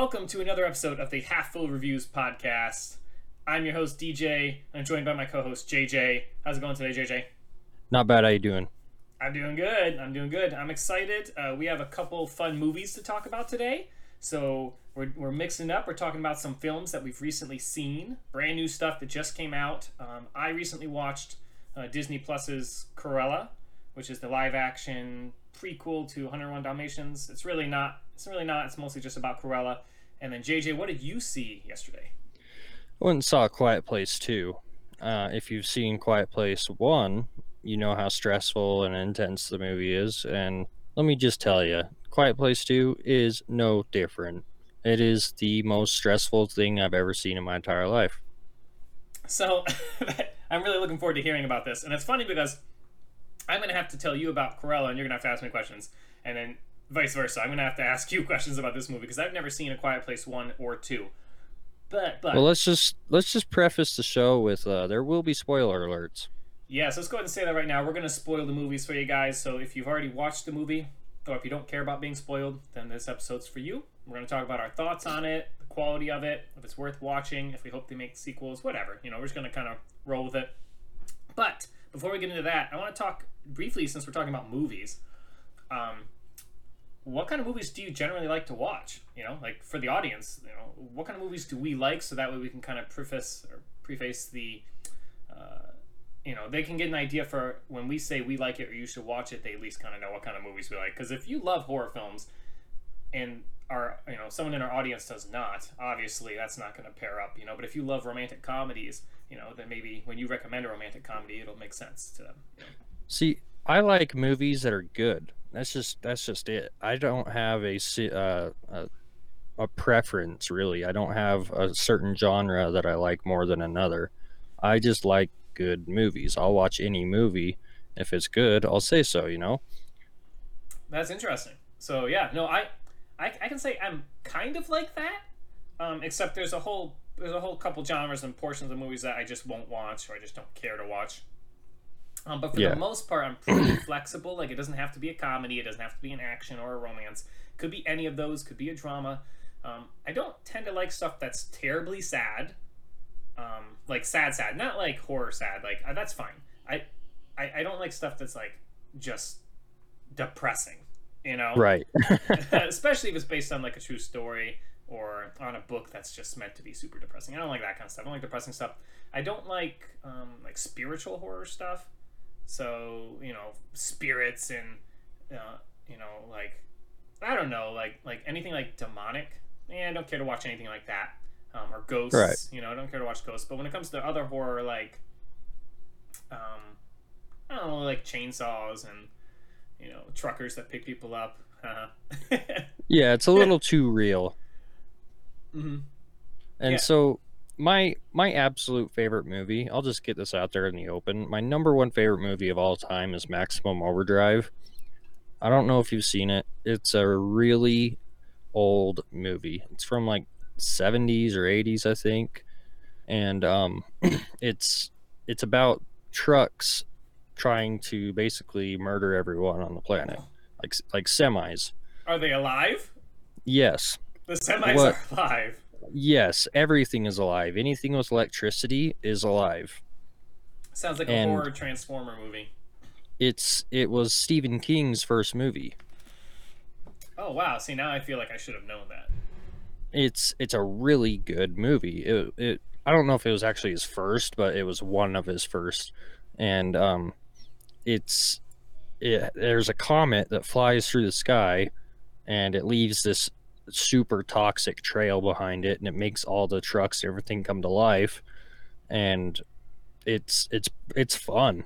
Welcome to another episode of the Half Full Reviews podcast. I'm your host DJ. And I'm joined by my co-host JJ. How's it going today, JJ? Not bad. How you doing? I'm doing good. I'm doing good. I'm excited. Uh, we have a couple fun movies to talk about today. So we're, we're mixing up. We're talking about some films that we've recently seen, brand new stuff that just came out. Um, I recently watched uh, Disney Plus's Cruella, which is the live action prequel to 101 Dalmatians. It's really not. It's really not. It's mostly just about Cruella. And then JJ, what did you see yesterday? I went and saw Quiet Place 2. Uh, if you've seen Quiet Place 1, you know how stressful and intense the movie is. And let me just tell you, Quiet Place 2 is no different. It is the most stressful thing I've ever seen in my entire life. So I'm really looking forward to hearing about this. And it's funny because I'm going to have to tell you about Cruella and you're going to have to ask me questions. And then vice versa. I'm going to have to ask you questions about this movie because I've never seen A Quiet Place 1 or 2. But, but Well, let's just let's just preface the show with uh, there will be spoiler alerts. Yeah, so let's go ahead and say that right now. We're going to spoil the movies for you guys. So if you've already watched the movie, or if you don't care about being spoiled, then this episode's for you. We're going to talk about our thoughts on it, the quality of it, if it's worth watching, if we hope they make sequels, whatever. You know, we're just going to kind of roll with it. But before we get into that, I want to talk briefly, since we're talking about movies. Um, what kind of movies do you generally like to watch? You know, like for the audience, you know, what kind of movies do we like so that way we can kind of preface or preface the uh, you know, they can get an idea for when we say we like it or you should watch it, they at least kind of know what kind of movies we like. Because if you love horror films and our, you know, someone in our audience does not, obviously that's not going to pair up, you know. But if you love romantic comedies, you know, then maybe when you recommend a romantic comedy, it'll make sense to them. You know? See, I like movies that are good. That's just that's just it. I don't have a uh, a, a preference really. I don't have a certain genre that I like more than another. I just like good movies. I'll watch any movie if it's good. I'll say so. You know. That's interesting. So yeah, no, I, I, I can say I'm kind of like that, um, except there's a whole there's a whole couple genres and portions of movies that I just won't watch or I just don't care to watch. Um, but for Yeah. the most part, I'm pretty flexible. Like it doesn't have to be a comedy, it doesn't have to be an action or a romance. Could be any of those. Could be a drama. Um, I don't tend to like stuff that's terribly sad, um, like sad, sad, not like horror sad. Like uh, that's fine. I, I, I don't like stuff that's like just depressing. You know, Right. especially if it's based on like a true story or on a book that's just meant to be super depressing. I don't like that kind of stuff. I don't like depressing stuff. I don't like um, like spiritual horror stuff. So you know, spirits and uh, you know, like I don't know, like like anything like demonic. Yeah, I don't care to watch anything like that. Um, or ghosts. Right. You know, I don't care to watch ghosts. But when it comes to other horror, like um, I don't know, like chainsaws and you know truckers that pick people up. Uh-huh. Yeah, it's a little too real. hmm And Yeah. so my my absolute favorite movie, I'll just get this out there in the open. My number one favorite movie of all time is Maximum Overdrive. I don't know if you've seen it. It's a really old movie. It's from like 70s or 80s, I think. And um it's it's about trucks trying to basically murder everyone on the planet. Like like semis. Are they alive? Yes. The semis What? are alive. Yes, everything is alive. Anything with electricity is alive. Sounds like a horror transformer movie. It's it was Stephen King's first movie. Oh wow! See now I feel like I should have known that. It's it's a really good movie. It, it I don't know if it was actually his first, but it was one of his first. And um it's it, there's a comet that flies through the sky and it leaves this super toxic trail behind it and it makes all the trucks everything come to life. And it's it's it's fun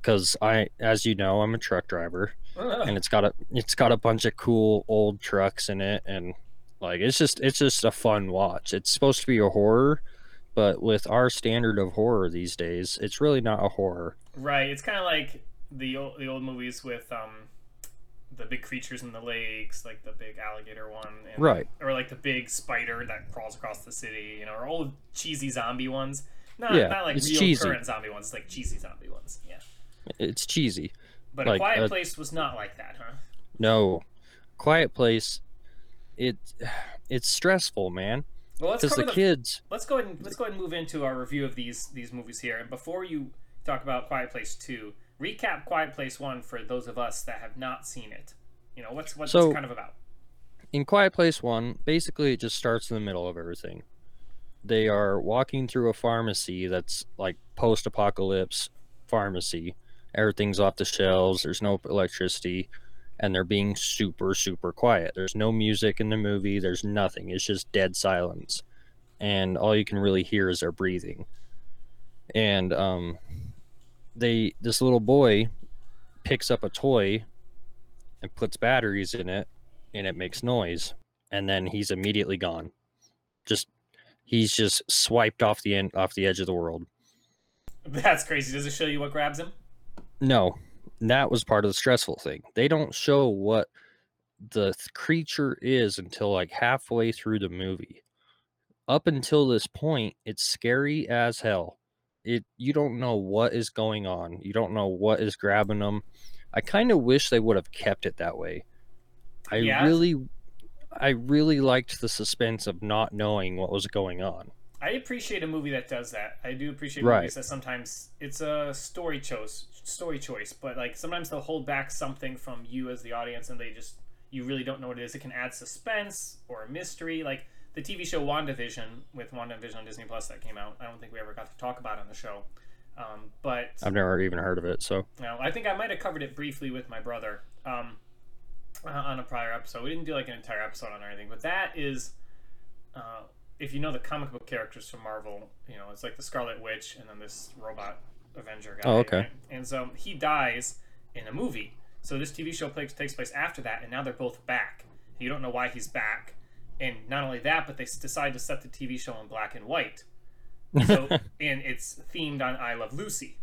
because I as you know I'm a truck driver and it's got a it's got a bunch of cool old trucks in it and like it's just it's just a fun watch. It's supposed to be a horror but with our standard of horror these days it's really not a horror. Right. It's kind of like the old, the old movies with um the big creatures in the lakes, like the big alligator one, and, Right. Or like the big spider that crawls across the city, you know, or old cheesy zombie ones. Not Yeah, not like real cheesy. current zombie ones, like cheesy zombie ones. Yeah. it's cheesy But Like, a Quiet uh, Place was not like that, huh? no quiet place it it's stressful, man. Well, let's Because cover the the, kids, let's go ahead and let's go ahead and move into our review of these these movies here. And before you talk about Quiet Place Two, recap Quiet Place One for those of us that have not seen it. You know what's what's So- kind of about? in Quiet Place One, basically it just starts in the middle of everything. They are walking through a pharmacy that's like post-apocalypse pharmacy. Everything's off the shelves. There's no electricity, and they're being super super quiet. There's no music in the movie. There's nothing. It's just dead silence, and all you can really hear is their breathing. And um, they this little boy picks up a toy and puts batteries in it and it makes noise and then he's immediately gone. Just he's just swiped off the end off the edge of the world. That's crazy. Does it show you what grabs him? no. That was part of the stressful thing. They don't show what the th- creature is until like halfway through the movie. Up until this point it's scary as hell it you don't know what is going on you don't know what is grabbing them i kind of wish they would have kept it that way i Yeah. really i really liked the suspense of not knowing what was going on I appreciate a movie that does that. I do appreciate Right. movies that sometimes it's a story choice, story choice, but like sometimes they'll hold back something from you as the audience, and they just you really don't know what it is. It can add suspense or a mystery, like the TV show WandaVision with WandaVision on Disney Plus that came out. I don't think we ever got to talk about it on the show, um, but i've never even heard of it so now, I think I might have covered it briefly with my brother um, uh, on a prior episode. We didn't do like an entire episode on or anything, but that is, uh, if you know the comic book characters from Marvel, you know it's like the Scarlet Witch and then this robot Avenger guy. Oh, okay. right? And so he dies in a movie. So this TV show takes place after that, and now they're both back. You don't know why he's back, and not only that, but they decide to set the TV show in black and white. So and it's themed on I Love Lucy.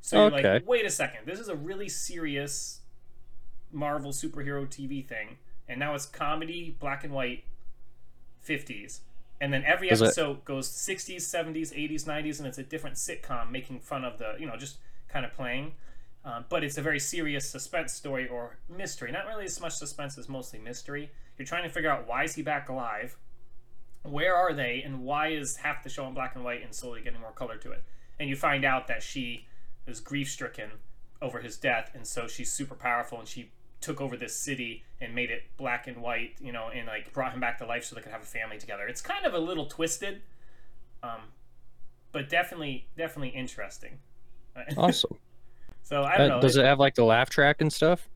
So you're Okay. like, wait a second, this is a really serious Marvel superhero TV thing, and now it's comedy, black and white, fifties, and then every Does it- episode goes sixties, seventies, eighties, nineties, and it's a different sitcom making fun of the, you know, just kind of playing. Um, but it's a very serious suspense story or mystery. Not really as much suspense as mostly mystery. You're trying to figure out why is he back alive, where are they, and why is half the show in black and white and slowly getting more color to it. And you find out that she is grief stricken over his death, and so she's super powerful, and she took over this city and made it black and white, you know, and like brought him back to life so they could have a family together. It's kind of a little twisted, um, but definitely, definitely interesting. awesome so I don't Uh, know. does it have like the laugh track and stuff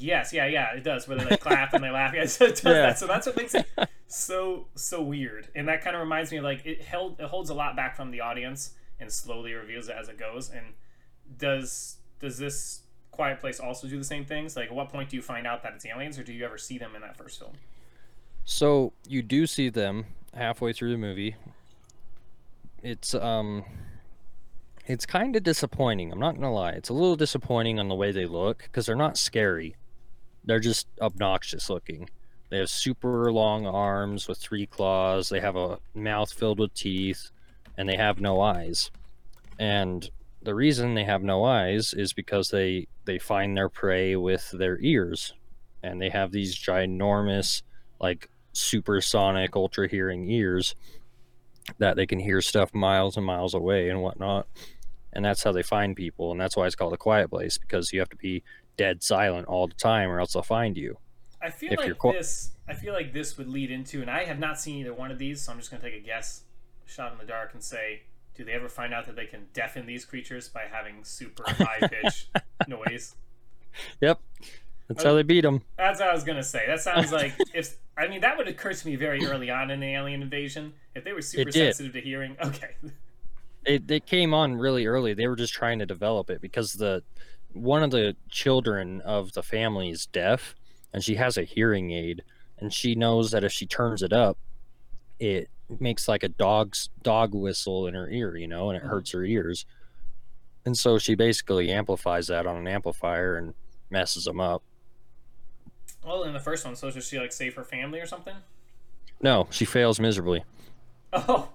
Yes, yeah, yeah, it does. Where they like clap and they laugh. Yeah, so it does Yeah. that. So that's what makes it so so weird. And that kind of reminds me like it held it holds a lot back from the audience and slowly reveals it as it goes. And does does this Quiet Place also do the same things? Like, at what point do you find out that it's aliens, or do you ever see them in that first film? So you do see them halfway through the movie. It's um it's kind of disappointing. I'm not to lie. It's a little disappointing on the way they look cuz they're not scary. They're just obnoxious looking. They have super long arms with three claws. They have a mouth filled with teeth and they have no eyes. And the reason they have no eyes is because they they find their prey with their ears. And they have these ginormous like supersonic ultra hearing ears that they can hear stuff miles and miles away and whatnot. And that's how they find people. And that's why it's called a quiet place because you have to be dead silent all the time or else they'll find you. I feel If like qu- this. I feel like this would lead into, and I have not seen either one of these, so I'm just gonna take a guess, shot in the dark, and say, do they ever find out that they can deafen these creatures by having super high pitch noise? Yep. That's how uh, they beat them. That's what I was gonna say. That sounds like if I mean that would occur to me very early on in the alien invasion. If they were super sensitive to hearing, okay, It, it came on really early. They were just trying to develop it because the one of the children of the family is deaf and she has a hearing aid and she knows that if she turns it up it makes like a dog's dog whistle in her ear, you know, and it hurts her ears. And so she basically amplifies that on an amplifier and messes them up. well, in the first one, so does she like save her family or something? No, she fails miserably. Oh,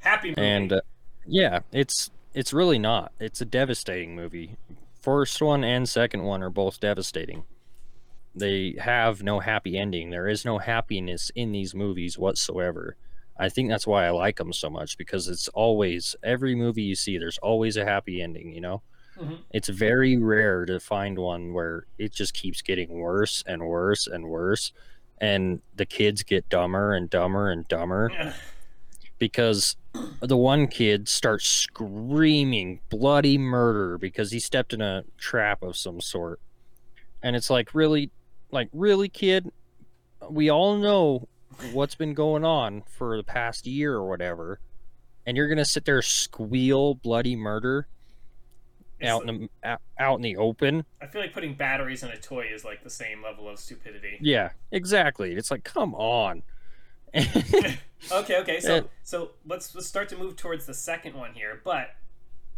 happy movie. and uh, yeah it's it's really not it's a devastating movie first one and second one are both devastating they have no happy ending. There is no happiness in these movies whatsoever. I think that's why I like them so much because it's always every movie you see there's always a happy ending, you know? Mhm. It's very rare to find one where it just keeps getting worse and worse and worse and the kids get dumber and dumber and dumber because the one kid starts screaming bloody murder because he stepped in a trap of some sort. And it's like, really, like, really, kid? We all know what's been going on for the past year or whatever. And you're going to sit there squeal bloody murder out in the out- out in the open. I feel like putting batteries in a toy is like the same level of stupidity. Yeah, exactly. It's like, come on. Okay, okay. So Uh, so let's let's start to move towards the second one here. But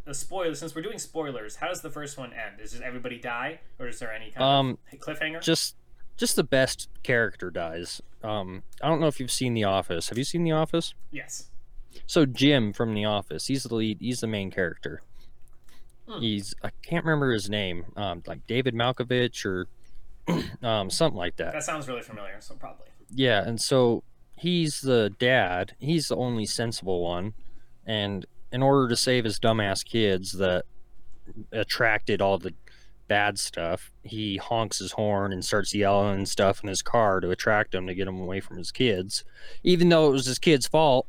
the spoiler, since we're doing spoilers, how does the first one end? Does just everybody die, or is there any kind Um, of cliffhanger? just just the best character dies. Um, I don't know if you've seen The Office. Have you seen The Office? yes. So Jim from The Office, he's the lead. He's the main character. Hmm. He's I can't remember his name, um, like David Malkovich or um, something like that. That sounds really familiar. So probably. Yeah, and so he's the dad. He's the only sensible one, and in order to save his dumbass kids that attracted all the bad stuff, he honks his horn and starts yelling and stuff in his car to attract them to get him away from his kids, even though it was his kid's fault.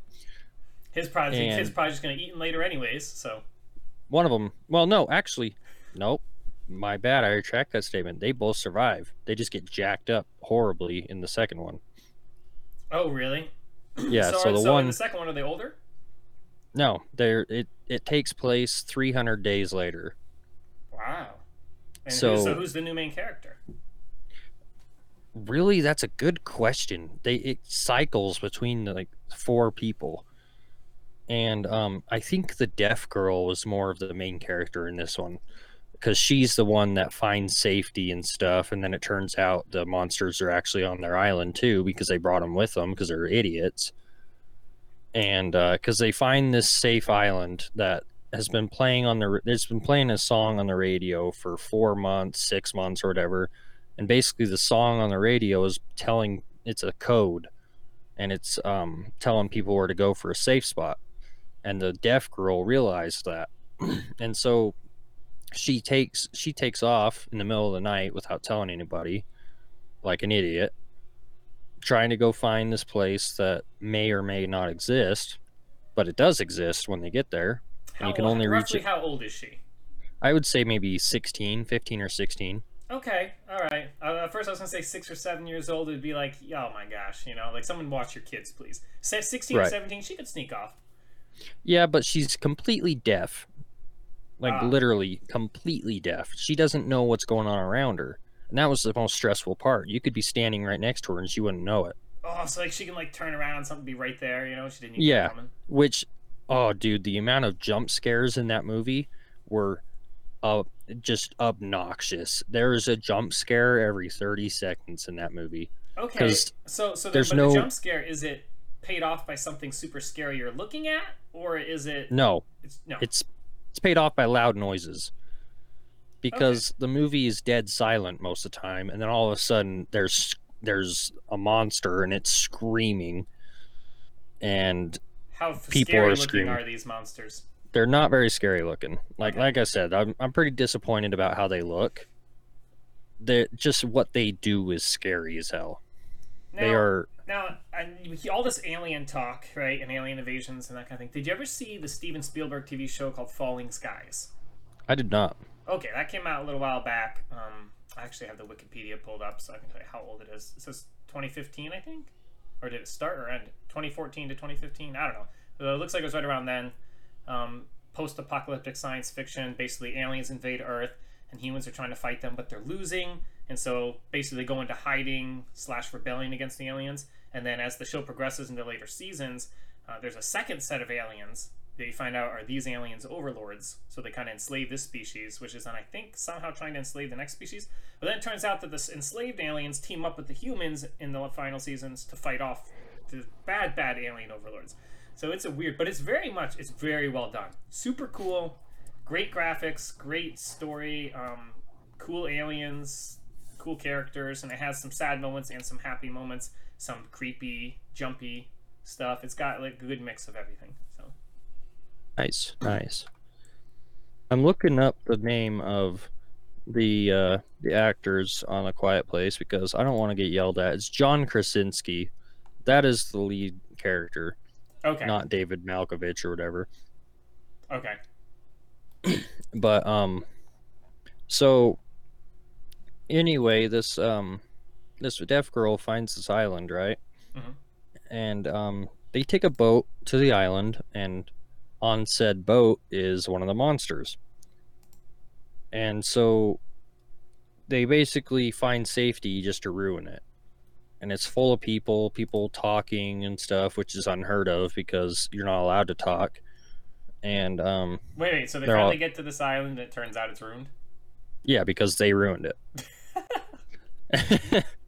His probably And- his probably just gonna eat him later anyways. So One of them, well, no, actually, nope. My bad. I retract that statement. They both survive. They just get jacked up horribly in the second one. Oh really? Yeah. so so, the so in one, the second one are they older? no, there it it takes place 300 days later. Wow. And So- who's, so who's the new main character? Really, that's a good question. They it cycles between the, like four people, and um, I think the deaf girl was more of the main character in this one because she's the one that finds safety and stuff, and then it turns out the monsters are actually on their island too because they brought them with them because they're idiots, and because they find this safe island that has been playing on the it's been playing a song on the radio for four months, six months, or whatever. And basically the song on the radio is telling it's a code and it's um, telling people where to go for a safe spot. And the deaf girl realized that. And so she takes she takes off in the middle of the night without telling anybody like an idiot trying to go find this place that may or may not exist but it does exist when they get there How, you can only reach it- how old is she? i would say maybe 16 15 or 16 Okay, all right. Uh, at first, I was gonna say six or seven years old. It'd be like, oh my gosh, you know, like someone watch your kids, please. Say sixteen or seventeen, she could sneak off. Yeah, but she's completely deaf. Like Ah. literally completely deaf. She doesn't know what's going on around her. And that was the most stressful part. You could be standing right next to her and she wouldn't know it. Oh, so like she can like turn around, and something be right there. You know, she didn't. Even Yeah. Which oh dude, the amount of jump scares in that movie were uh just obnoxious. There's a jump scare every 30 seconds in that movie. Okay. So so the, there's no- the jump scare is it paid off by something super scary you're looking at, or is it? No, It's, no. it's it's paid off by loud noises. Because the movie is dead silent most of the time and then all of a sudden there's there's a monster and it's screaming and How people scary are looking screaming. are these monsters? they're not very scary looking. Like Okay. like I said, I'm I'm pretty disappointed about how they look. They just what they do is scary as hell. Now, they are Now, all this alien talk, right, and alien invasions and that kind of thing. Did you ever see the Steven Spielberg TV show called Falling Skies? I did not. Okay, that came out a little while back. Um, I actually have the Wikipedia pulled up, so I can tell you how old it is. It says 2015, I think, or did it start or end? 2014 to 2015. I don't know. It looks like it was right around then. Um, post-apocalyptic science fiction. Basically, aliens invade Earth, and humans are trying to fight them, but they're losing. And so, basically, they go into hiding slash rebellion against the aliens. And then, as the show progresses into later seasons, uh, there's a second set of aliens you find out are these aliens overlords. So they kind of enslave this species, which is then I think somehow trying to enslave the next species. But then it turns out that the enslaved aliens team up with the humans in the final seasons to fight off the bad, bad alien overlords. So it's a weird, but it's very much, it's very well done. Super cool, great graphics, great story, um, cool aliens, cool characters, and it has some sad moments and some happy moments, some creepy, jumpy stuff. It's got like a good mix of everything. So Nice, nice. I'm looking up the name of the uh, the actors on A Quiet Place because I don't want to get yelled at. It's John Krasinski. That is the lead character, okay, not David Malkovich or whatever. okay, But um, so anyway, this um, this deaf girl finds this island, right? Mhm. And um, they take a boat to the island, and on said boat is one of the monsters. And so they basically find safety just to ruin it. And it's full of people, people talking and stuff, which is unheard of because you're not allowed to talk. And um, wait, wait. So they finally all- get to this island. and It turns out it's ruined. Yeah, because they ruined it.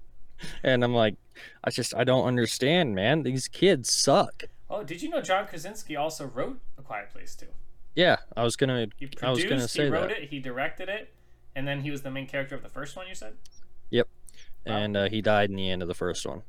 and I'm like, I just I don't understand, man. These kids suck. Oh, did you know John Krasinski also wrote A Quiet Place too? Yeah, I was gonna He I was produced, gonna he wrote that. it, he directed it, and then he was the main character of the first one. You said. Wow. And uh, he died in the end of the first one.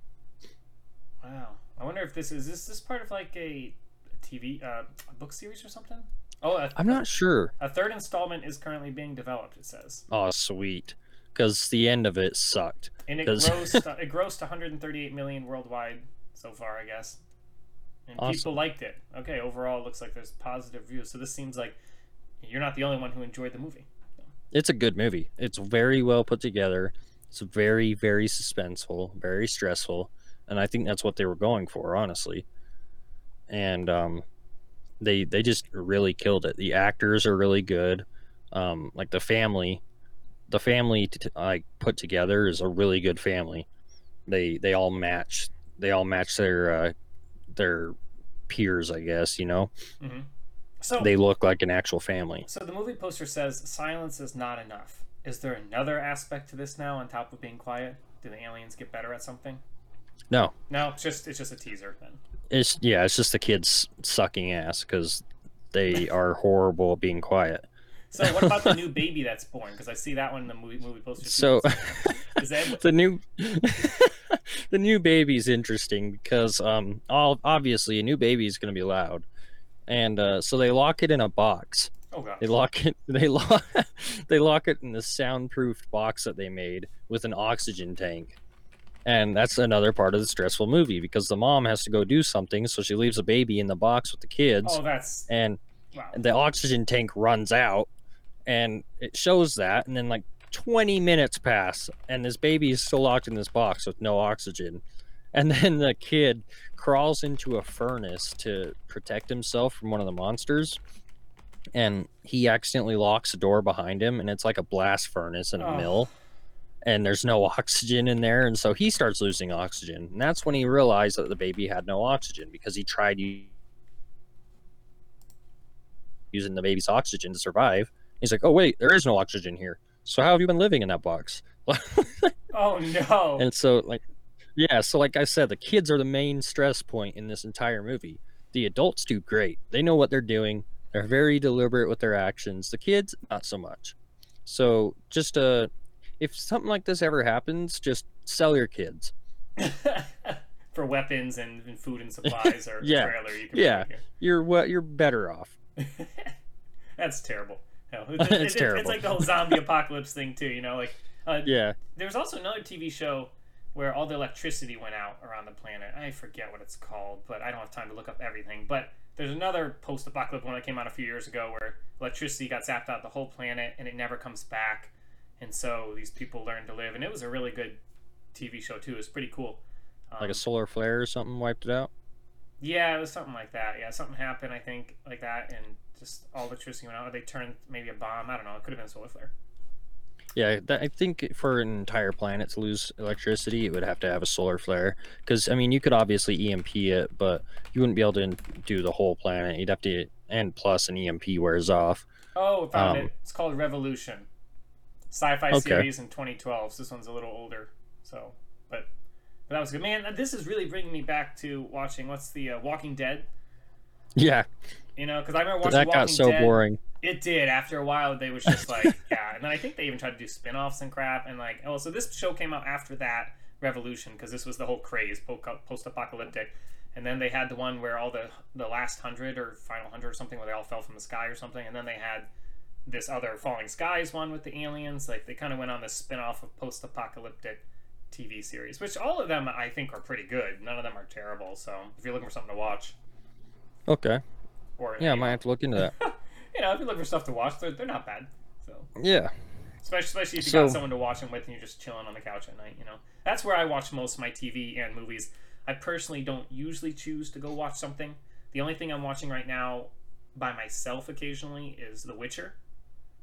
Wow. I wonder if this is this this part of like a TV uh, a book series or something. Oh, a, I'm not sure. a third installment is currently being developed. It says, Oh, sweet. Because the end of it sucked. and it 'Cause- grossed it grossed 138 million worldwide so far, I guess. And people liked it. Okay, overall, it looks like there's positive views. So this seems like you're not the only one who enjoyed the movie. It's a good movie. It's very well put together. It's very, very suspenseful, very stressful, and I think that's what they were going for, honestly. And um, they they just really killed it. The actors are really good. Um, like the family, the family t- like put together is a really good family. They they all match. They all match their uh, their peers, I guess. You know, hmm So they look like an actual family. So the movie poster says silence is not enough. Is there another aspect to this now on top of being quiet? Do the aliens get better at something? No, No, it's just it's just a teaser then. It's yeah, it's just the kids sucking ass because they are horrible at being quiet. So what about the new baby that's born? Because I see that one in the movie movie poster. So is that the new the new baby's interesting because um all obviously a new baby is going to be loud, and uh, so they lock it in a box. oh god They lock it. They lock. they lock it in the soundproofed box that they made with an oxygen tank. And that's another part of the stressful movie because the mom has to go do something, so she leaves a baby in the box with the kids. oh that's and wow. the oxygen tank runs out and it shows that and then like 20 minutes pass and this baby is still locked in this box with no oxygen. And then the kid crawls into a furnace to protect himself from one of the monsters and he accidentally locks the door behind him and it's like a blast furnace in a Oh. mill and there's no oxygen in there and so he starts losing oxygen. And that's when he realized that the baby had no oxygen because he tried using the baby's oxygen to survive he's like oh wait there is no oxygen here so how have you been living in that box Oh no. and so like yeah so like i said the kids are the main stress point in this entire movie the adults do great they know what they're doing they're very deliberate with their actions the kids not so much so just uh if something like this ever happens just sell your kids For weapons and, and food and supplies or Yeah. trailer, you can Yeah. you're what you're better off. That's terrible. It's it- it- It's terrible. like the whole zombie apocalypse thing too. You know, like uh, yeah There was also another TV show where all the electricity went out around the planet. I forget what it's called, but I don't have time to look up everything. But there's another post-apocalyptic one that came out a few years ago where electricity got zapped out the whole planet and it never comes back, and so these people learn to live. And it was a really good TV show too. It was pretty cool. Um, like a solar flare or something wiped it out yeah, it was something like that. Yeah, something happened, I think, like that, and just all electricity went out. Or they turned maybe a bomb. I don't know. It could have been a solar flare. Yeah, that, I think for an entire planet to lose electricity, it would have to have a solar flare. Because I mean, you could obviously EMP it, but you wouldn't be able to do the whole planet. You'd have to, and plus an EMP wears off. Oh, found Um, it. It's called Revolution. Sci-fi Okay. series in 2012. So this one's a little older. So, but, but that was good. Man, this is really bringing me back to watching what's the uh, Walking Dead. Yeah, You know, because I remember watching that Walking got so Dead. boring. It did. After a while, they was just like, yeah. And then I think they even tried to do spin-offs and crap. And like, oh, so this show came out after that Revolution because this was the whole craze, post-apocalyptic. And then they had the one where all the the last hundred or final hundred or something where they all fell from the sky or something. And then they had this other Falling Skies one with the aliens. Like they kind of went on this spin-off of post-apocalyptic TV series, which all of them I think are pretty good. None of them are terrible. So if you're looking for something to watch, Okay. Or Yeah, I might have to look into that. you know, if you're looking for stuff to watch, they're, they're not bad. So Yeah. especially especially if you So- got someone to watch them with and you're just chilling on the couch at night. You know, that's where I watch most of my TV and movies. I personally don't usually choose to go watch something. The only thing I'm watching right now by myself occasionally is The Witcher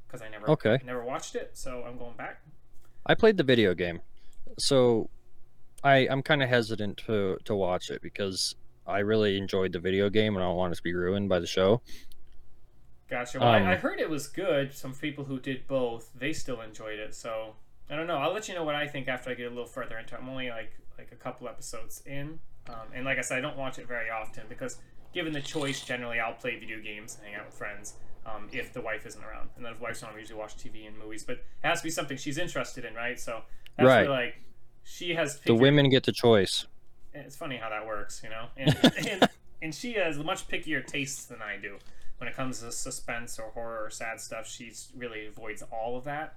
because I never Okay. never watched it, so I'm going back. I played the video game, so I I'm kind of hesitant to to watch it because I really enjoyed the video game and I don't want it to be ruined by the show. Gotcha. Well, Um, I, I heard it was good. Some people who did both, they still enjoyed it. So I don't know. I'll let you know what I think after I get a little further into it. I'm only like like a couple episodes in, um, and like I said, I don't watch it very often because given the choice, generally I'll play video games and hang out with friends. Um, if the wife isn't around, and then if the wife's around, I usually watch TV and movies. But it has to be something she's interested in, right? So that's Right. where like she has The women get the choice. It's funny how that works, you know. And, and and she has much pickier tastes than I do when it comes to suspense or horror or sad stuff. She really avoids all of that.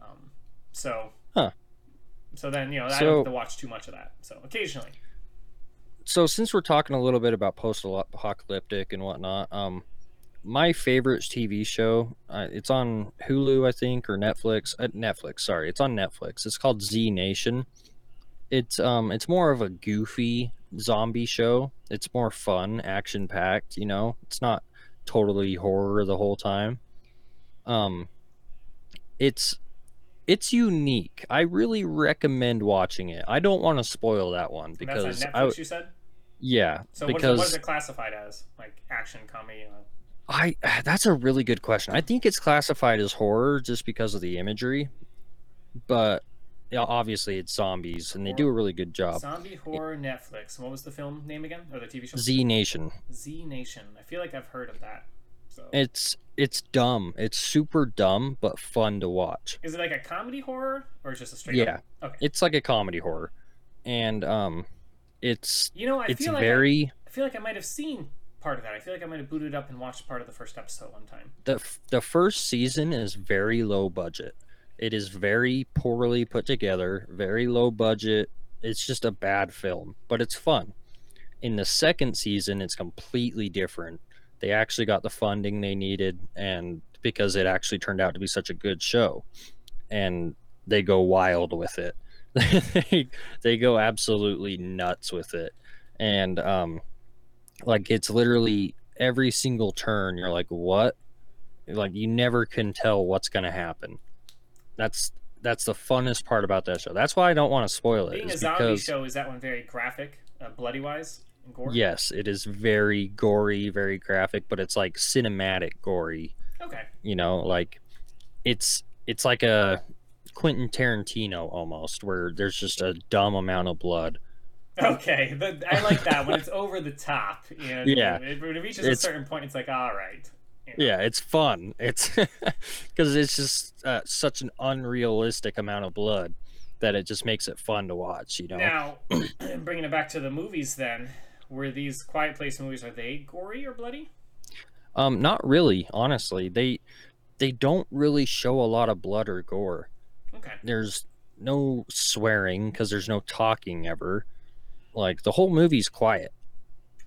Um, so, Huh. So then you know I don't have to watch too much of that. So occasionally, So since we're talking a little bit about post-apocalyptic and whatnot, um, my favorite TV show, uh, it's on Hulu, I think, or Netflix. Uh, Netflix, sorry, it's on Netflix. It's called Z Nation. It's um, it's more of a goofy zombie show. It's more fun, action packed. You know, it's not totally horror the whole time. Um, it's it's unique. I really recommend watching it. I don't want to spoil that one And because that's on I, Netflix. you said. yeah, So what is, it, because what is it classified as? Like action comedy? Uh, I that's a really good question. I think it's classified as horror just because of the imagery, but obviously it's zombies and they do a really good job. zombie horror Netflix. What was the film name again, or the TV show? Z Nation. Z Nation. I feel like I've heard of that. So It's it's dumb. It's super dumb but fun to watch. is it like a comedy horror or just a straight? Yeah. Up? Okay. It's like a comedy horror, and um, it's You know, I it's feel like I- very I feel like I might have seen part of that. I feel like I might have booted up and watched part of the first episode one time. the the first season is very low budget. It is very poorly put together, very low budget. It's just a bad film, but it's fun. In the second season, it's completely different. They actually got the funding they needed, and because it actually turned out to be such a good show, and they go wild with it. they they go absolutely nuts with it, and um, like it's literally every single turn. You're like, what? like you never can tell what's going to happen that's that's the funnest part about that show that's why i don't want to spoil it Being a zombie because show, is that one very graphic, uh, bloody wise, and gore? yes it is very gory very graphic but it's like cinematic gory Okay. you know like it's it's like a quentin tarantino almost where there's just a dumb amount of blood Okay. But I like that when it's over the top. And Yeah. It, when it reaches a certain point, it's like, all right. You know. yeah it's fun it's because it's just uh, such an unrealistic amount of blood that it just makes it fun to watch you know Now, bringing it back to the movies, then were these Quiet Place movies? Are they gory or bloody? Um, not really, honestly. They they don't really show a lot of blood or gore. Okay. There's no swearing because there's no talking ever. Like the whole movie's quiet.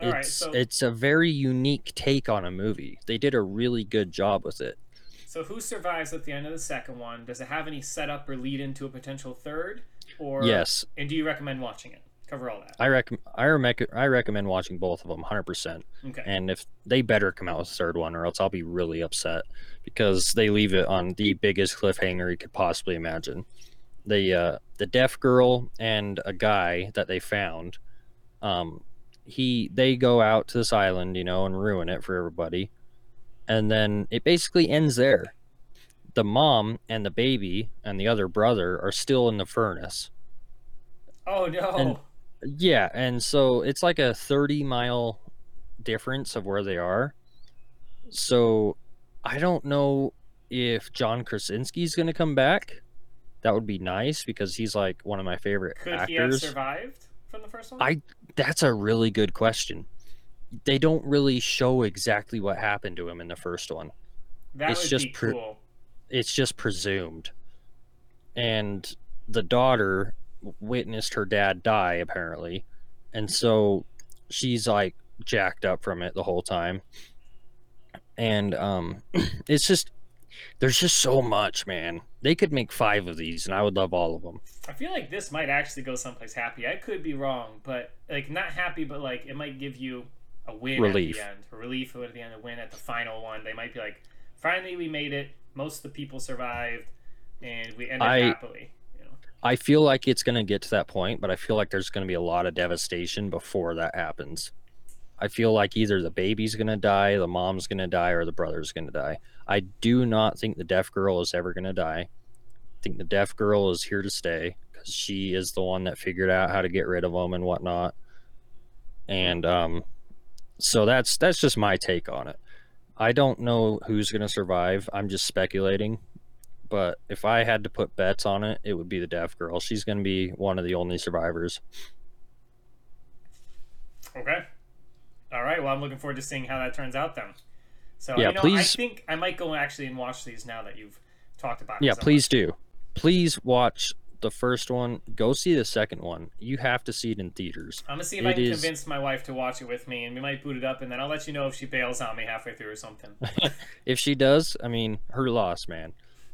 All right. it's So, it's a very unique take on a movie. They did a really good job with it. so who survives at the end of the second one? Does it have any setup or lead into a potential third? Or yes, And do you recommend watching it? Cover all that. I recommend I, rec- I recommend watching both of them 100%. Okay. And if they better come out with a third one or else I'll be really upset because they leave it on the biggest cliffhanger you could possibly imagine. The uh the deaf girl and a guy that they found um he they go out to this island, you know, and ruin it for everybody. And then it basically ends there. The mom and the baby and the other brother are still in the furnace. oh no. and- Yeah, and so it's like a 30 mile difference of where they are. So I don't know if John Krasinski's going to come back. That would be nice because he's like one of my favorite Could actors. he have survived from the first one? I that's a really good question. They don't really show exactly what happened to him in the first one. that it's would just be pre- cool. It's just presumed. And the daughter witnessed her dad die apparently. And so she's like jacked up from it the whole time. And um it's just there's just so much, man. They could make 5 of these and I would love all of them. I feel like this might actually go someplace happy. I could be wrong, but like not happy, but like it might give you a win Relief. at the end, a relief at the end, a win at the final one. They might be like, finally we made it. Most of the people survived, and we ended I- happily. You know, I feel like it's going to get to that point, but I feel like there's going to be a lot of devastation before that happens. I feel like either the baby's going to die, the mom's going to die, or the brother's going to die. I do not think the deaf girl is ever going to die. I think the deaf girl is here to stay because she is the one that figured out how to get rid of them and whatnot. And um, so that's that's just my take on it. I don't know who's going to survive. I'm just speculating but if I had to put bets on it, it would be the deaf girl. She's going to be one of the only survivors. okay, all right. Well, I'm looking forward to seeing how that turns out then. So Yeah, you know, I think I might go actually and watch these now that you've talked about. Yeah, please do. Please watch the first one. Go see the second one. You have to see it in theaters. I'm gonna see if It I can is- convince my wife to watch it with me, and we might boot it up, and then I'll let you know if she bails on me halfway through or something. If she does, I mean, her loss, man.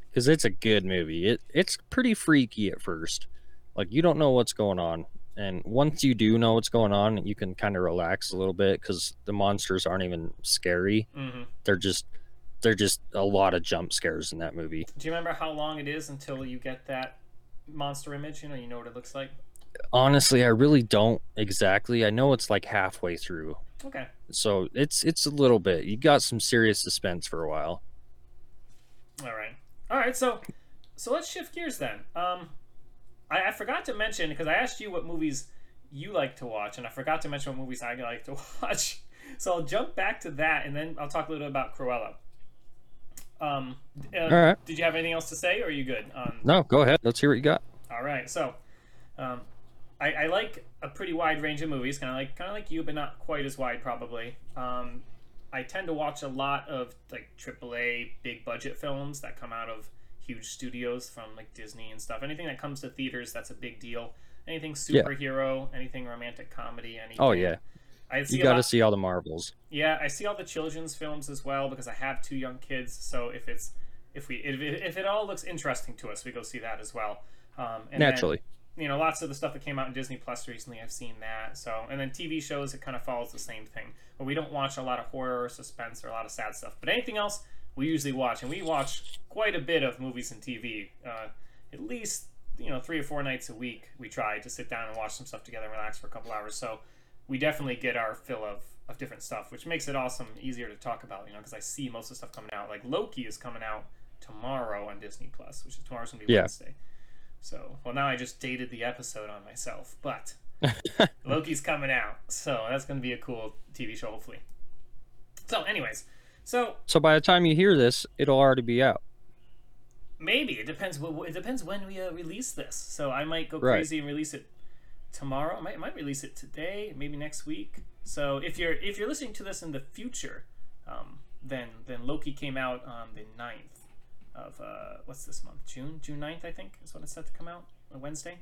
Because it's a good movie. It it's pretty freaky at first. Like you don't know what's going on, and once you do know what's going on, you can kind of relax a little bit because the monsters aren't even scary. hmm They're just they're just a lot of jump scares in that movie. Do you remember how long it is until you get that monster image? You know, you know what it looks like. honestly i really don't exactly i know it's like halfway through Okay. so it's it's a little bit you got some serious suspense for a while All right. All right. So, so let's shift gears then. Um, I, I forgot to mention because I asked you what movies you like to watch, and I forgot to mention what movies I like to watch. So I'll jump back to that, and then I'll talk a little bit about Cruella. Um, uh, all right Did you have anything else to say, or are you good? Um, no go ahead let's hear what you got All right, so um, I, I like a pretty wide range of movies, kind of like kind of like you, but not quite as wide probably. Um, I tend to watch a lot of like AAA big budget films that come out of huge studios from like Disney and stuff. Anything that comes to theaters, that's a big deal. Anything Yeah. superhero, anything romantic comedy, anything. oh yeah I you got to see all the marvels yeah, I see all the children's films as well because I have two young kids. So if it's if we if it, if it all looks interesting to us, we go see that as well. Um, and then, naturally you know, lots of the stuff that came out in Disney Plus recently, I've seen that. So, and then TV shows, it kind of follows the same thing. But we don't watch a lot of horror or suspense or a lot of sad stuff. But anything else, we usually watch, and we watch quite a bit of movies and TV. Uh, at least you know three or four nights a week. We try to sit down and watch some stuff together and relax for a couple hours. So we definitely get our fill of of different stuff, which makes it awesome, easier to talk about. You know, because I see most of the stuff coming out. Like Loki is coming out tomorrow on Disney Plus, which is tomorrow's gonna be Yeah. Wednesday. So, well, now I just dated the episode on myself, but Loki's coming out, so that's going to be a cool TV show, hopefully. So, anyways, so so by the time you hear this it'll already be out maybe it depends. It depends when we uh, release this. So I might go Right. crazy and release it tomorrow. I might, I might release it today, maybe next week. So if you're if you're listening to this in the future, um, then then Loki came out on the 9th of uh, what's this month? June June 9th, I think is when it's set to come out on Wednesday.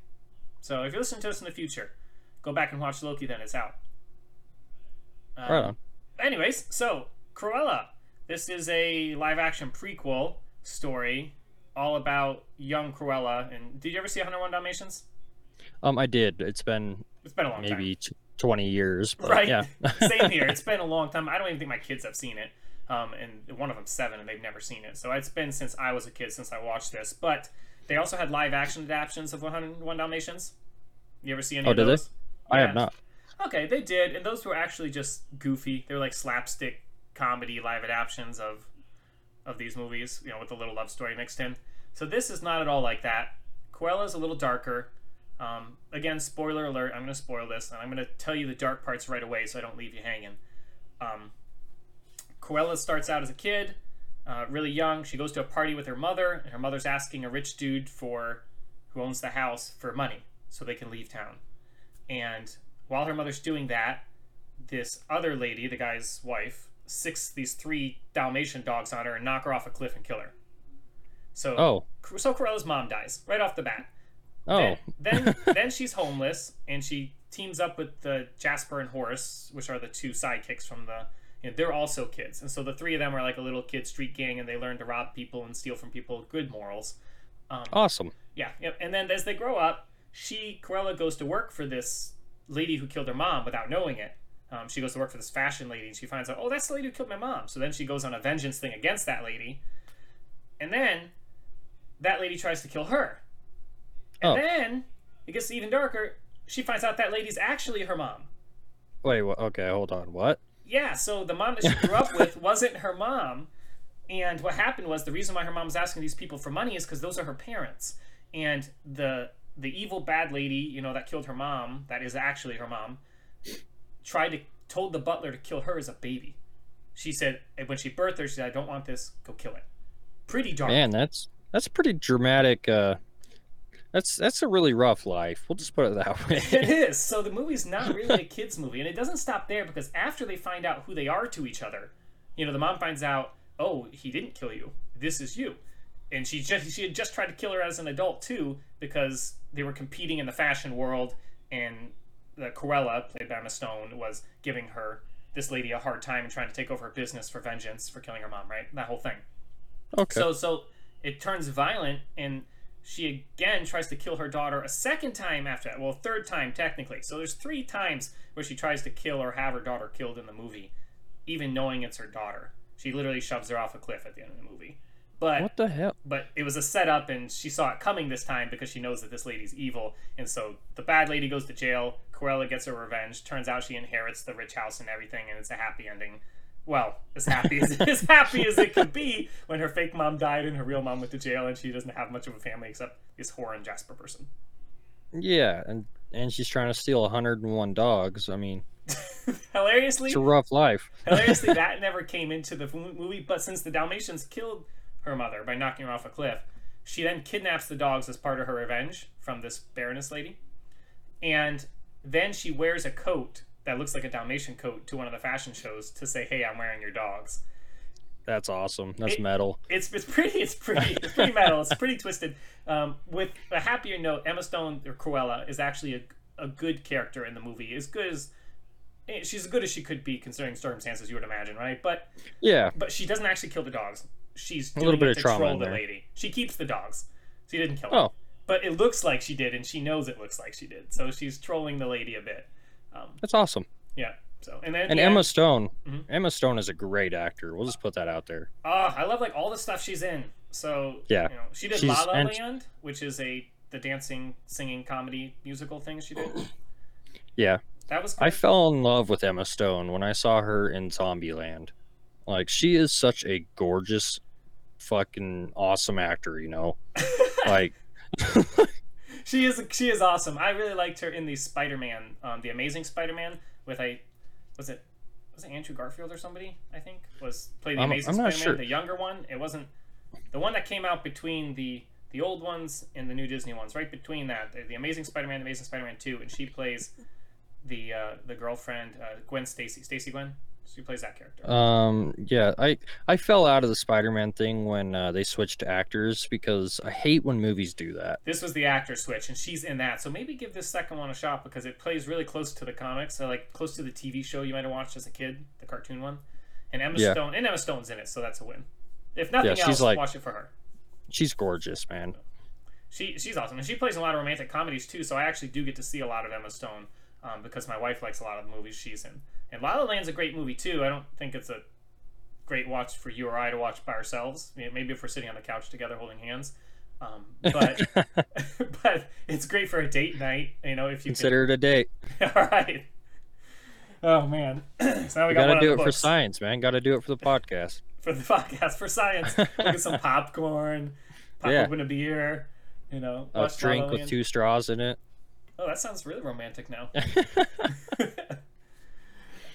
So if you're listening to us in the future, go back and watch Loki. Then it's out. Um, right on Anyways, so Cruella. This is a live action prequel story all about young Cruella. And did you ever see 101 Dalmatians? um i did it's been It's been a long maybe t- 20 years Right. yeah. Same here. It's been a long time. I don't even think my kids have seen it. Um, and one of them's seven, and they've never seen it. So it's been since I was a kid since I watched this. But they also had live action adaptations of 101 Dalmatians. You ever see any Oh, of did they? those? i have not Okay, they did, and those were actually just goofy. They were like slapstick comedy live adaptions of of these movies, you know, with a little love story mixed in. So this is not at all like that. Cruella's a little darker. Um, again, spoiler alert. I'm going to spoil this, and I'm going to tell you the dark parts right away, so I don't leave you hanging. Um, Cruella starts out as a kid. uh, really young. She goes to a party with her mother, and her mother's asking a rich dude for who owns the house for money so they can leave town. And while her mother's doing that, this other lady, the guy's wife, six these three Dalmatian dogs on her and knock her off a cliff and kill her. So Oh, so Cruella's mom dies right off the bat. oh, Then then, then she's homeless and she teams up with the Jasper and Horace, which are the two sidekicks from the. You know, they're also kids, and so the three of them are like a little kid street gang, and they learn to rob people and steal from people. Good morals. Um, awesome. Yeah, yep. And then as they grow up, she Cruella goes to work for this lady who killed her mom without knowing it. Um, she goes to work for this fashion lady, and she finds out, oh, that's the lady who killed my mom. So then she goes on a vengeance thing against that lady, and then that lady tries to kill her. And Oh. then it gets even darker. She finds out that lady's actually her mom. Wait, okay, hold on. What? Yeah, so the mom that she grew up with wasn't her mom. And what happened was the reason why her mom was asking these people for money is because those are her parents. And the the evil bad lady, you know, that killed her mom, that is actually her mom, tried to told the butler to kill her as a baby. She said when she birthed her, she said, "I don't want this. Go kill it." Pretty dark. Man, that's that's pretty dramatic. Uh, that's that's a really rough life. We'll just put it that way. it is. So the movie's not really a kids movie, and it doesn't stop there because after they find out who they are to each other, you know, the mom finds out, oh, he didn't kill you. This is you, and she just she had just tried to kill her as an adult too because they were competing in the fashion world, and the Cruella, played by Emma Stone, was giving her this lady a hard time and trying to take over her business for vengeance for killing her mom. Right, that whole thing. okay. So so it turns violent and she again tries to kill her daughter a second time after that. Well, third time technically. So there's three times where she tries to kill or have her daughter killed in the movie, even knowing it's her daughter. She literally shoves her off a cliff at the end of the movie. But what the hell? but it was a setup and she saw it coming this time because she knows that this lady's evil and so the bad lady goes to jail Cruella gets her revenge turns out she inherits the rich house and everything and it's a happy ending well as happy as, as happy as it could be when her fake mom died and her real mom went to jail and she doesn't have much of a family except this whore and Jasper person Yeah, and and she's trying to steal 101 dogs. I mean, hilariously it's a rough life. Hilariously, that never came into the movie, but since the Dalmatians killed her mother by knocking her off a cliff, she then kidnaps the dogs as part of her revenge from this Baroness lady. And then she wears a coat that looks like a Dalmatian coat to one of the fashion shows to say, hey, I'm wearing your dogs. That's awesome. That's It- metal. It's, it's pretty it's pretty it's pretty metal. It's pretty twisted. Um, with a happier note, Emma Stone or Cruella is actually a, a good character in the movie. As good as eh, she's as good as she could be considering circumstances, you would imagine, right? But Yeah, but she doesn't actually kill the dogs. She's A little bit it of to trauma troll the lady. She keeps the dogs. She didn't kill them. Oh. But it looks like she did, and she knows it looks like she did. So she's trolling the lady a bit. Um, that's awesome. yeah. So and then And yeah, Emma Stone, Mhm. Emma Stone is a great actor. We'll just put that out there. ah, I love like all the stuff she's in. So Yeah. you know, she did She's- La La Land, which is a the dancing, singing comedy musical thing she did. Yeah, That was I fell in love with Emma Stone when I saw her in Zombieland. Like she is such a gorgeous, fucking awesome actor. You know, like she is she is awesome. I really liked her in the Spider-Man, um, the Amazing Spider-Man with a was it was it Andrew Garfield or somebody? I think was played the I'm- Amazing I'm Spider-Man, sure. the younger one. It wasn't the one that came out between the the old ones and the new Disney ones. Right between that, the, Amazing Spider-Man, the Amazing Spider-Man Two, and she plays the uh, the girlfriend uh, Gwen Stacy, Stacy Gwen. She plays that character. Um, yeah, I I fell out of the Spider-Man thing when uh, they switched to actors because I hate when movies do that. this was the actor switch, and she's in that. So maybe give this second one a shot because it plays really close to the comics, so like close to the TV show you might have watched as a kid, the cartoon one. And Emma Yeah. Stone and Emma Stone's in it, so that's a win. If nothing Yeah, else, like- watch it for her. She's gorgeous, man. She she's awesome, and she plays a lot of romantic comedies too. So I actually do get to see a lot of Emma Stone um, because my wife likes a lot of the movies she's in. And La La Land's a great movie too. I don't think it's a great watch for you or I to watch by ourselves. Maybe if we're sitting on the couch together holding hands. Um, but but it's great for a date night. You know, if you Consider it a date. All right. Oh man. so now we got gotta do it for science, man. Gotta do it for the podcast. for the podcast for science. We'll get some popcorn, pop Yeah. open a beer. You know, A watch La La drink with two straws in it. Oh, that sounds really romantic now.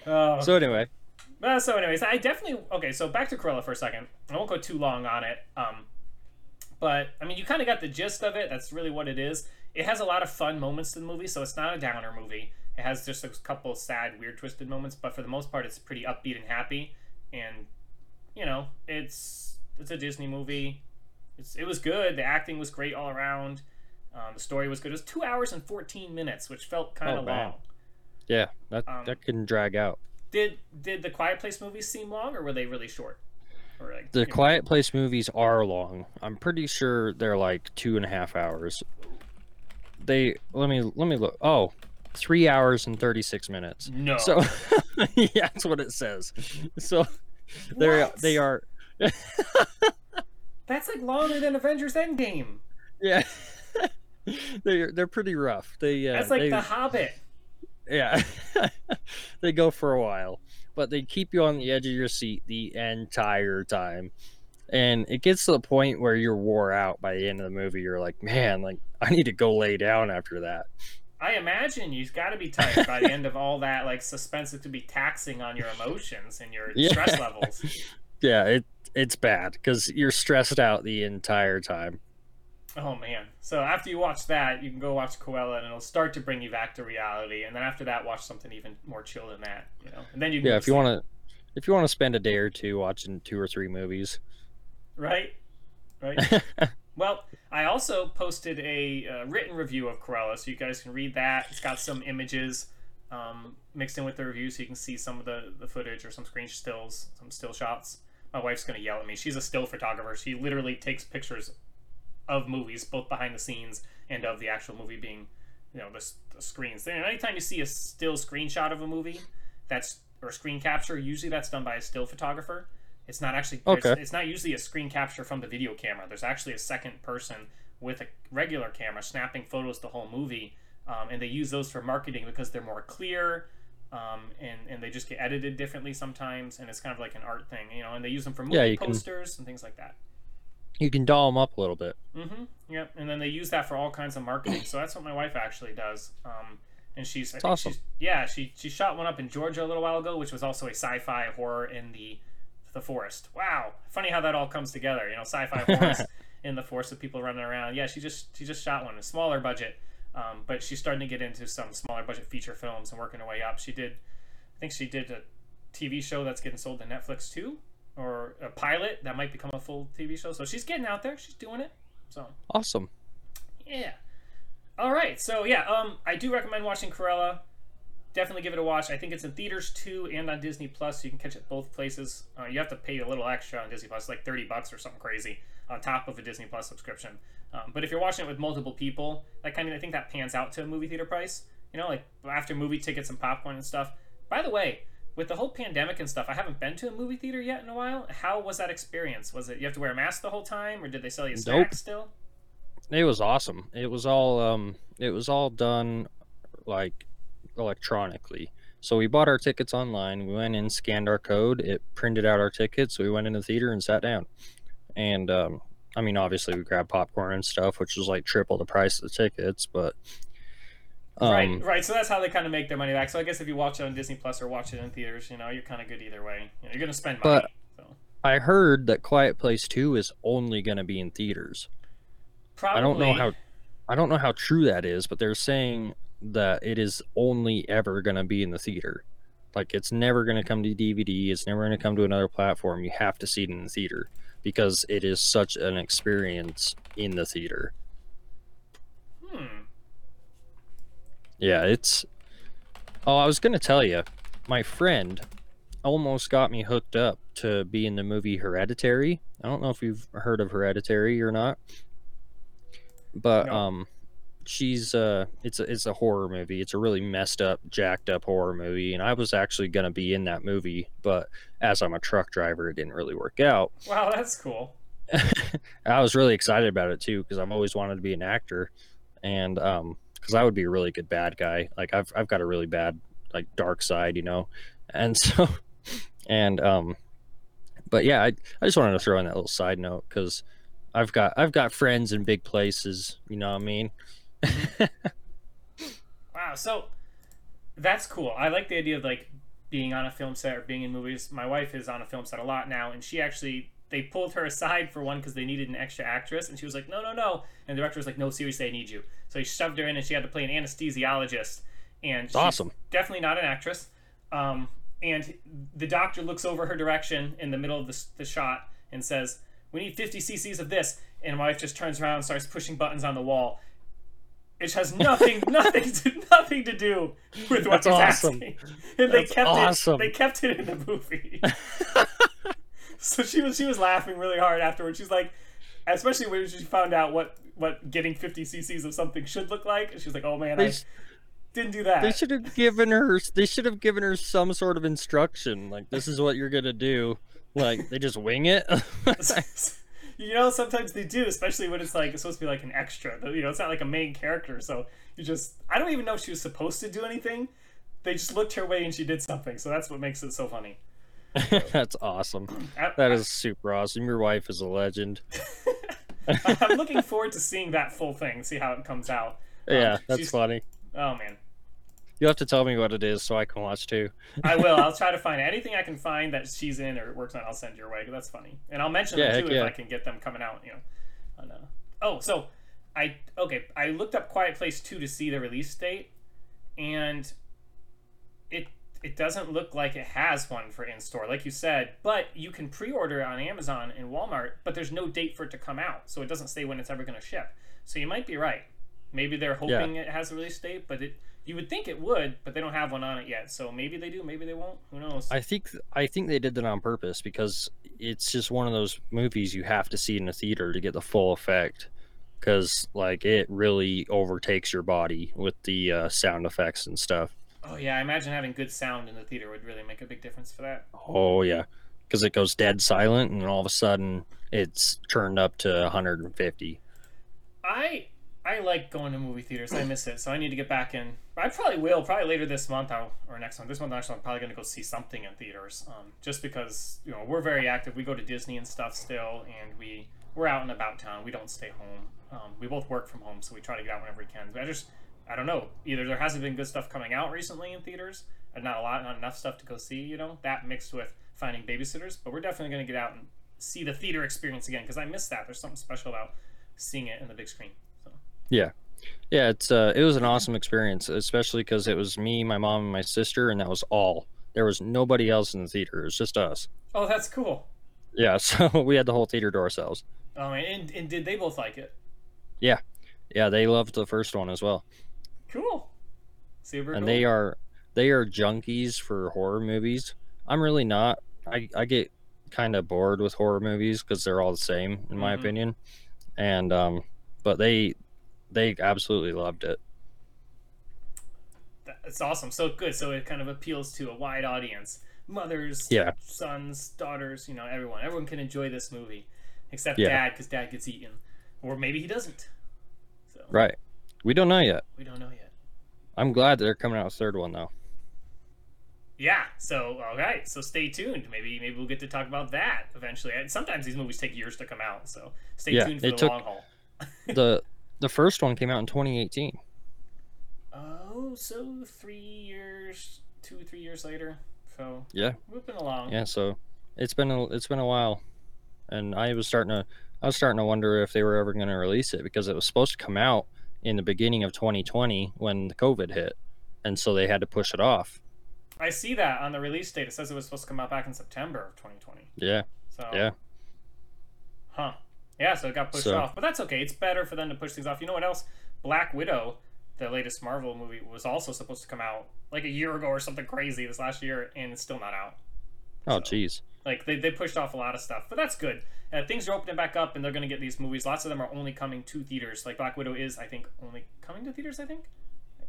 oh, So anyway, Uh, so, anyways, I definitely okay. So back to Cruella for a second. I won't go too long on it. Um, but I mean, you kind of got the gist of it. That's really what it is. It has a lot of fun moments in the movie, so it's not a downer movie. It has just a couple sad, weird, twisted moments, but for the most part, it's pretty upbeat and happy. And you know, it's it's a Disney movie. It's, it was good. The acting was great all around. Um, the story was good. It was two hours and fourteen minutes, which felt kind of Oh, man. long. Yeah, that Um, that can drag out. Did did the Quiet Place movies seem long, or were they really short? Or like The you know- Quiet Place movies are long. I'm pretty sure they're like two and a half hours. They let me let me look. Oh, three hours and thirty six minutes. No. So yeah, that's what it says. So they they are That's like longer than Avengers Endgame. yeah. they're they're pretty rough. They uh, That's like they, The Hobbit. yeah. they go for a while, but they keep you on the edge of your seat the entire time. And it gets to the point where you're wore out by the end of the movie. You're like, man, like I need to go lay down after that. I imagine you've got to be tired by the end of all that like suspense. It could be taxing on your emotions and your Yeah. stress levels. Yeah, it it's bad because you're stressed out the entire time. Oh man! So after you watch that, you can go watch Cruella, and it'll start to bring you back to reality. And then after that, watch something even more chill than that. You know, and then you can Yeah, if you want to, if you want to spend a day or two watching two or three movies. right, right. Well, I also posted a uh, written review of Cruella, so you guys can read that. It's got some images um, mixed in with the review, so you can see some of the, the footage or some screen stills, some still shots. My wife's gonna yell at me. She's a still photographer. She literally takes pictures of movies, both behind the scenes and of the actual movie being, you know, the, the screens. And anytime you see a still screenshot of a movie, that's or screen capture, usually that's done by a still photographer. It's not actually. Okay. It's not usually a screen capture from the video camera. There's actually a second person with a regular camera snapping photos the whole movie, um, and they use those for marketing because they're more clear. Um, and, and they just get edited differently sometimes, and it's kind of like an art thing, you know. And they use them for movie Yeah, you can- posters and things like that. You can doll them up a little bit. Mm-hmm. Yep. And then they use that for all kinds of marketing. So that's what my wife actually does. Um, and she's, awesome. she's, yeah, she she shot one up in Georgia a little while ago, which was also a sci-fi horror in the the forest. Wow, funny how that all comes together. You know, sci-fi horrors in the forest with people running around. Yeah, she just she just shot one, a smaller budget, um, but she's starting to get into some smaller budget feature films and working her way up. She did, I think she did a TV show that's getting sold to Netflix too, or a pilot that might become a full TV show. So she's getting out there. She's doing it. So Awesome. yeah. All right. So yeah, um, I do recommend watching Cruella. Definitely give it a watch. I think it's in theaters too and on Disney Plus. So you can catch it both places. Uh, you have to pay a little extra on Disney Plus, like thirty bucks or something crazy on top of a Disney Plus subscription. Um, but if you're watching it with multiple people, that kind of I think that pans out to a movie theater price. You know, like after movie tickets and popcorn and stuff. By the way, with the whole pandemic and stuff, I haven't been to a movie theater yet in a while. How was that experience? Was it you have to wear a mask the whole time, or did they sell you snacks Nope. still? It was awesome. It was all um it was all done like electronically. So we bought our tickets online. We went in, scanned our code, it printed out our tickets. We went in the theater and sat down. And um I mean obviously we grabbed popcorn and stuff, which was like triple the price of the tickets, but um right, right. So that's how they kind of make their money back. So I guess if you watch it on Disney Plus or watch it in theaters, you know, you're kind of good either way. You know, you're gonna spend money. But- so. I heard that Quiet Place 2 is only going to be in theaters. Probably. I don't know how I don't know how true that is, but they're saying that it is only ever going to be in the theater. Like it's never going to come to DVD, it's never going to come to another platform. You have to see it in the theater because it is such an experience in the theater. Hmm. Yeah, it's Oh, I was going to tell you. My friend almost got me hooked up to be in the movie Hereditary. I don't know if you've heard of Hereditary or not. But No. um she's uh it's a it's a horror movie. It's a really messed up, jacked up horror movie and I was actually going to be in that movie, but as I'm a truck driver, it didn't really work out. Wow, that's cool. I was really excited about it too because I've always wanted to be an actor, and um, because I would be a really good bad guy. Like I've I've got a really bad like dark side, you know, and so and um, but yeah, I I just wanted to throw in that little side note because I've got I've got friends in big places, you know what I mean? Wow. So that's cool. I like the idea of like being on a film set or being in movies. My wife is on a film set a lot now, and she actually they pulled her aside for one because they needed an extra actress, and she was like, "No, no, no," and the director was like, "No, seriously, I need you." So he shoved her in, and she had to play an anesthesiologist, and she's awesome. definitely not an actress. Um, and the doctor looks over her direction in the middle of the, the shot and says, "We need 50 cc's of this." And my wife just turns around and starts pushing buttons on the wall. It has nothing, nothing, to, nothing to do with what That's he's awesome. asking. And they kept awesome. it. They kept it in the movie. so she was she was laughing really hard afterwards. She's like, especially when she found out what what getting 50 cc's of something should look like. And she was like, "Oh man, They I sh- didn't do that." They should have given her. They should have given her some sort of instruction. Like this is what you're gonna do. Like they just wing it. you know, sometimes they do, especially when it's like it's supposed to be like an extra. You know, it's not like a main character, so you just I don't even know if she was supposed to do anything. They just looked her way and she did something, so that's what makes it so funny. That's awesome. I, That is super awesome. Your wife is a legend. I'm looking forward to seeing that full thing, see how it comes out. Um, Yeah, that's funny. Oh man, You'll have to tell me what it is so I can watch too. I will. I'll try to find anything I can find that she's in or works on. I'll send your way. That's funny, and I'll mention Yeah, them too if. I can get them coming out. You know. On, uh... Oh, so I okay. I looked up Quiet Place two to see the release date, and it it doesn't look like it has one for in store, like you said. But you can pre-order it on Amazon and Walmart, but there's no date for it to come out, so it doesn't say when it's ever going to ship. So you might be right. Maybe they're hoping it has a release date, but it you would think it would, but they don't have one on it yet. So maybe they do, maybe they won't. Who knows? I think I think they did that on purpose because it's just one of those movies you have to see in a theater to get the full effect. Because like it really overtakes your body with the uh, sound effects and stuff. Oh yeah, I imagine having good sound in the theater would really make a big difference for that. Oh yeah, because it goes dead silent and all of a sudden it's turned up to 150. I I like going to movie theaters. I miss it, so I need to get back in. I probably will. Probably later this month I'll, or next month. This month actually, I'm probably going to go see something in theaters. Um, just because you know we're very active. We go to Disney and stuff still, and we we're out and about town. We don't stay home. Um, we both work from home, so we try to get out whenever we can. But I just I don't know. Either there hasn't been good stuff coming out recently in theaters, and not a lot, not enough stuff to go see. You know that mixed with finding babysitters. But we're definitely going to get out and see the theater experience again because I miss that. There's something special about seeing it in the big screen. So. Yeah, yeah. It's uh, it was an awesome experience, especially because it was me, my mom, and my sister, and that was all. There was nobody else in the theater. It was just us. Oh, that's cool. Yeah, so we had the whole theater to ourselves. Oh, and, and did they both like it? Yeah, yeah, they loved the first one as well, Cool. Super and cool. they are they are junkies for horror movies. I'm really not. I I get kind of bored with horror movies because they're all the same in my Mhm. opinion, and um, but they they absolutely loved it. That's awesome. So good. So it kind of appeals to a wide audience. Mothers, Yeah. sons, daughters, you know, everyone. Everyone can enjoy this movie. Except Yeah. dad, because dad gets eaten. Or maybe he doesn't. So Right. We don't know yet. we don't know yet. I'm glad they're coming out with third one though. Yeah. So all right. So stay tuned. Maybe maybe we'll get to talk about that eventually. And sometimes these movies take years to come out. So stay Yeah, tuned for the took- long haul. the The first one came out in 2018. Oh, so three years, two three years later. So Yeah. we've along. Yeah, so it's been a it's been a while, and I was starting to I was starting to wonder if they were ever going to release it because it was supposed to come out in the beginning of 2020 when the COVID hit, and so they had to push it off. I see that on the release date. It says it was supposed to come out back in September of 2020. Yeah, So yeah, Huh. Yeah, so it got pushed So- off. But that's okay. It's better for them to push things off. You know what else? Black Widow, the latest Marvel movie, was also supposed to come out like a year ago or something crazy this last year, and it's still not out. Oh, So- jeez. Like they, they pushed off a lot of stuff, but that's good. Uh, things are opening back up, and they're going to get these movies. Lots of them are only coming to theaters. Like Black Widow is, I think, only coming to theaters. I think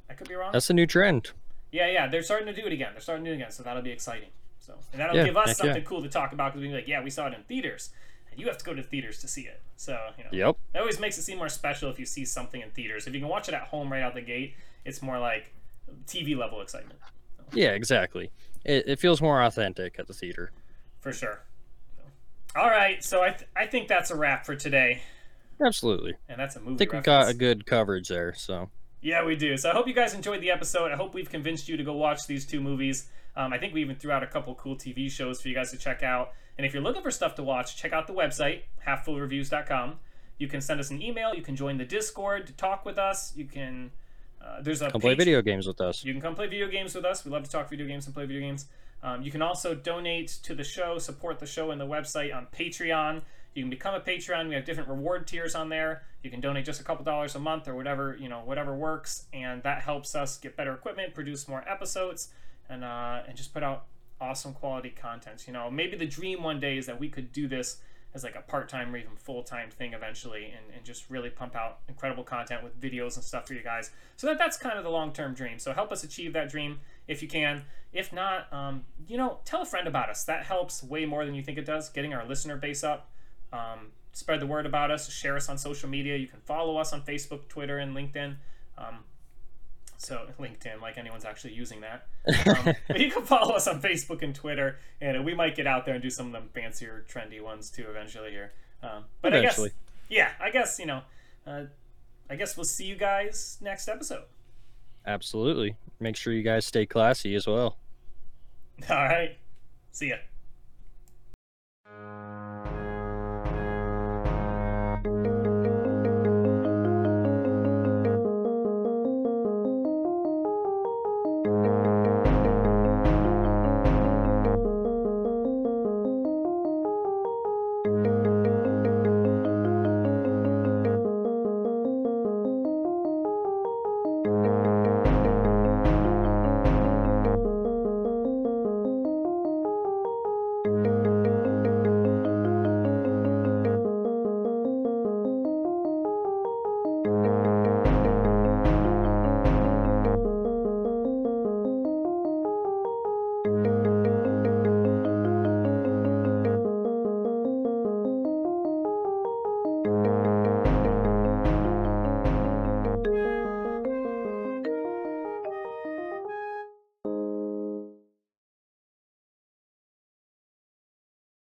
I could be wrong. That's a new trend. Yeah, yeah, they're starting to do it again. They're starting to do it again, so that'll be exciting. So, and that'll Yeah, give us heck yeah. something cool to talk about because we can be like, yeah, we saw it in theaters, and you have to go to theaters to see it. So, you know, Yep. it always makes it seem more special if you see something in theaters. If you can watch it at home right out the gate, it's more like TV level excitement Yeah, exactly. It, it feels more authentic at the theater. for sure. All right, so I th- I think that's a wrap for today, Absolutely. and that's a movie. I think we reference. got a good coverage there. So Yeah, we do. So I hope you guys enjoyed the episode. I hope we've convinced you to go watch these two movies. Um, I think we even threw out a couple cool TV shows for you guys to check out. And if you're looking for stuff to watch, check out the website, halffullreviews.com. You can send us an email. You can join the Discord to talk with us. You can. Uh, there's a Come play video games with us. you can come play video games with us. We love to talk video games and play video games. Um, you can also donate to the show, support the show and the website on Patreon. You can become a Patreon. We have different reward tiers on there. You can donate just a couple dollars a month or whatever you know, whatever works, and that helps us get better equipment, produce more episodes, and uh, and just put out awesome quality content. You know, maybe the dream one day is that we could do this as like a part-time or even full-time thing eventually and, and just really pump out incredible content with videos and stuff for you guys. So that that's kind of the long-term dream. So help us achieve that dream if you can. If not um, you know tell a friend about us. That helps way more than you think it does getting our listener base up. Um, spread the word about us. Share us on social media. You can follow us on facebook twitter and linkedin. Um, so LinkedIn, like anyone's actually using that. Um, but you can follow us on Facebook and Twitter, and we might get out there and do some of them fancier, trendy ones too eventually here. Um, but Eventually. I guess, yeah, I guess you know, uh, I guess we'll see you guys next episode. Absolutely. Make sure you guys stay classy as well. All right, see ya.